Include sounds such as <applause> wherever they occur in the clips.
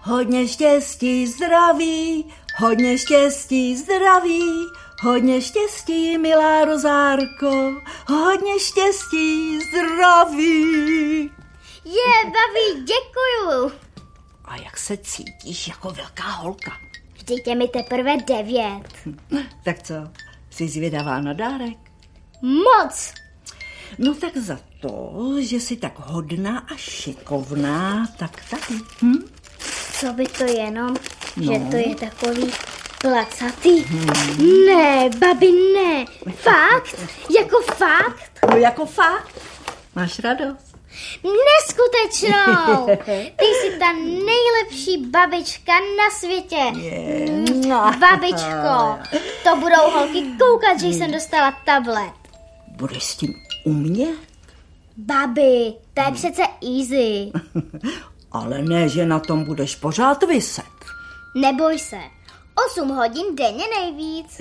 Hodně štěstí, zdraví, hodně štěstí, zdraví, hodně štěstí, milá Rozárko, hodně štěstí, zdraví. Je, babi, děkuju. A jak se cítíš jako velká holka? Vždyť je mi teprve devět. <laughs> Tak co, jsi zvědavá na dárek? Moc. No tak za to, že jsi tak hodná a šikovná, tak tady. Hm? Co by to jenom, No. že to je takový placatý? Ne, babi, ne. Fakt? Jako fakt? No jako fakt. Máš radost? Neskutečnou! <laughs> Ty jsi ta nejlepší babička na světě. Mua. Babičko, <laughs> to budou holky koukat, že jsem dostala tablet. Budeš s tím umět? Babi, to je přece easy. <laughs> Ale ne, že na tom budeš pořád vyset. Neboj se. 8 hodin denně nejvíc.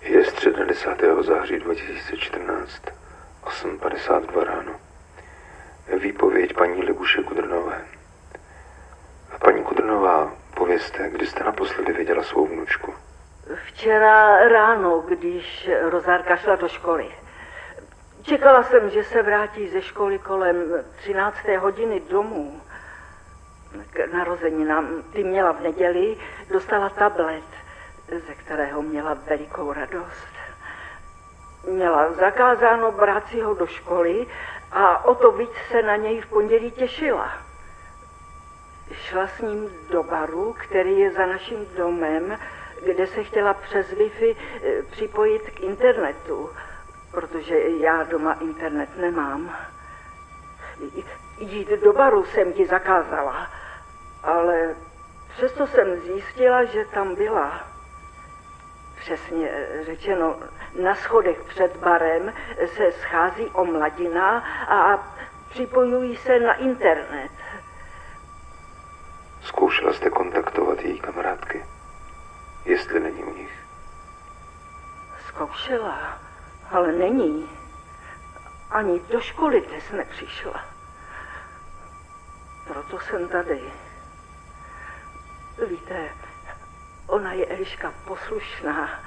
Je středa 10. září 2014, 8.52 ráno. Výpověď paní Libuše Kudrnové. Paní Kudrnová, povězte, kdy jste naposledy viděla svou vnučku. Včera ráno, když Rozárka šla do školy. Čekala jsem, že se vrátí ze školy kolem 13. hodiny domů. K narozeninám ty měla v neděli, dostala tablet, ze kterého měla velikou radost. Měla zakázáno brát si ho do školy a o to víc se na něj v pondělí těšila. Šla s ním do baru, který je za naším domem, kde se chtěla přes Wi-Fi eh, připojit k internetu, protože já doma internet nemám. Jít do baru jsem ti zakázala, ale přesto jsem zjistila, že tam byla. Přesně řečeno, na schodech před barem se schází omladina a připojují se na internet. Zkoušela jste kontaktovat její kamarádky? Jestli není u nich. Zkoušela, ale není. Ani do školy dnes nepřišla. Proto jsem tady. Víte, ona je Eliška poslušná.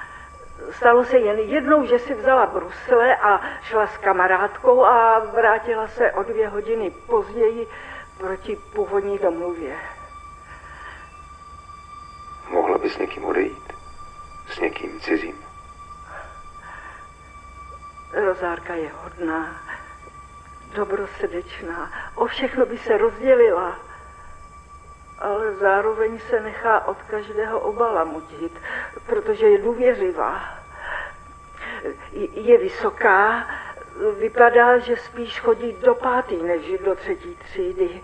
Stalo se jen jednou, že si vzala brusle a šla s kamarádkou a vrátila se o dvě hodiny později proti původní domluvě. By s někým odejít? S někým cizím? Rozárka je hodná, dobrosrdečná, o všechno by se rozdělila, ale zároveň se nechá od každého obalamutit, protože je důvěřivá. Je vysoká, vypadá, že spíš chodí do pátý než do třetí třídy,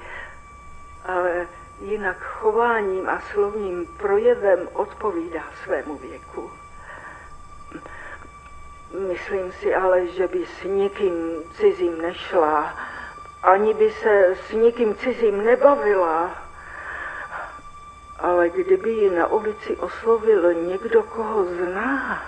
ale jinak chováním a slovním projevem odpovídá svému věku. Myslím si ale, že by s nikým cizím nešla, ani by se s nikým cizím nebavila. Ale kdyby ji na ulici oslovil někdo, koho zná,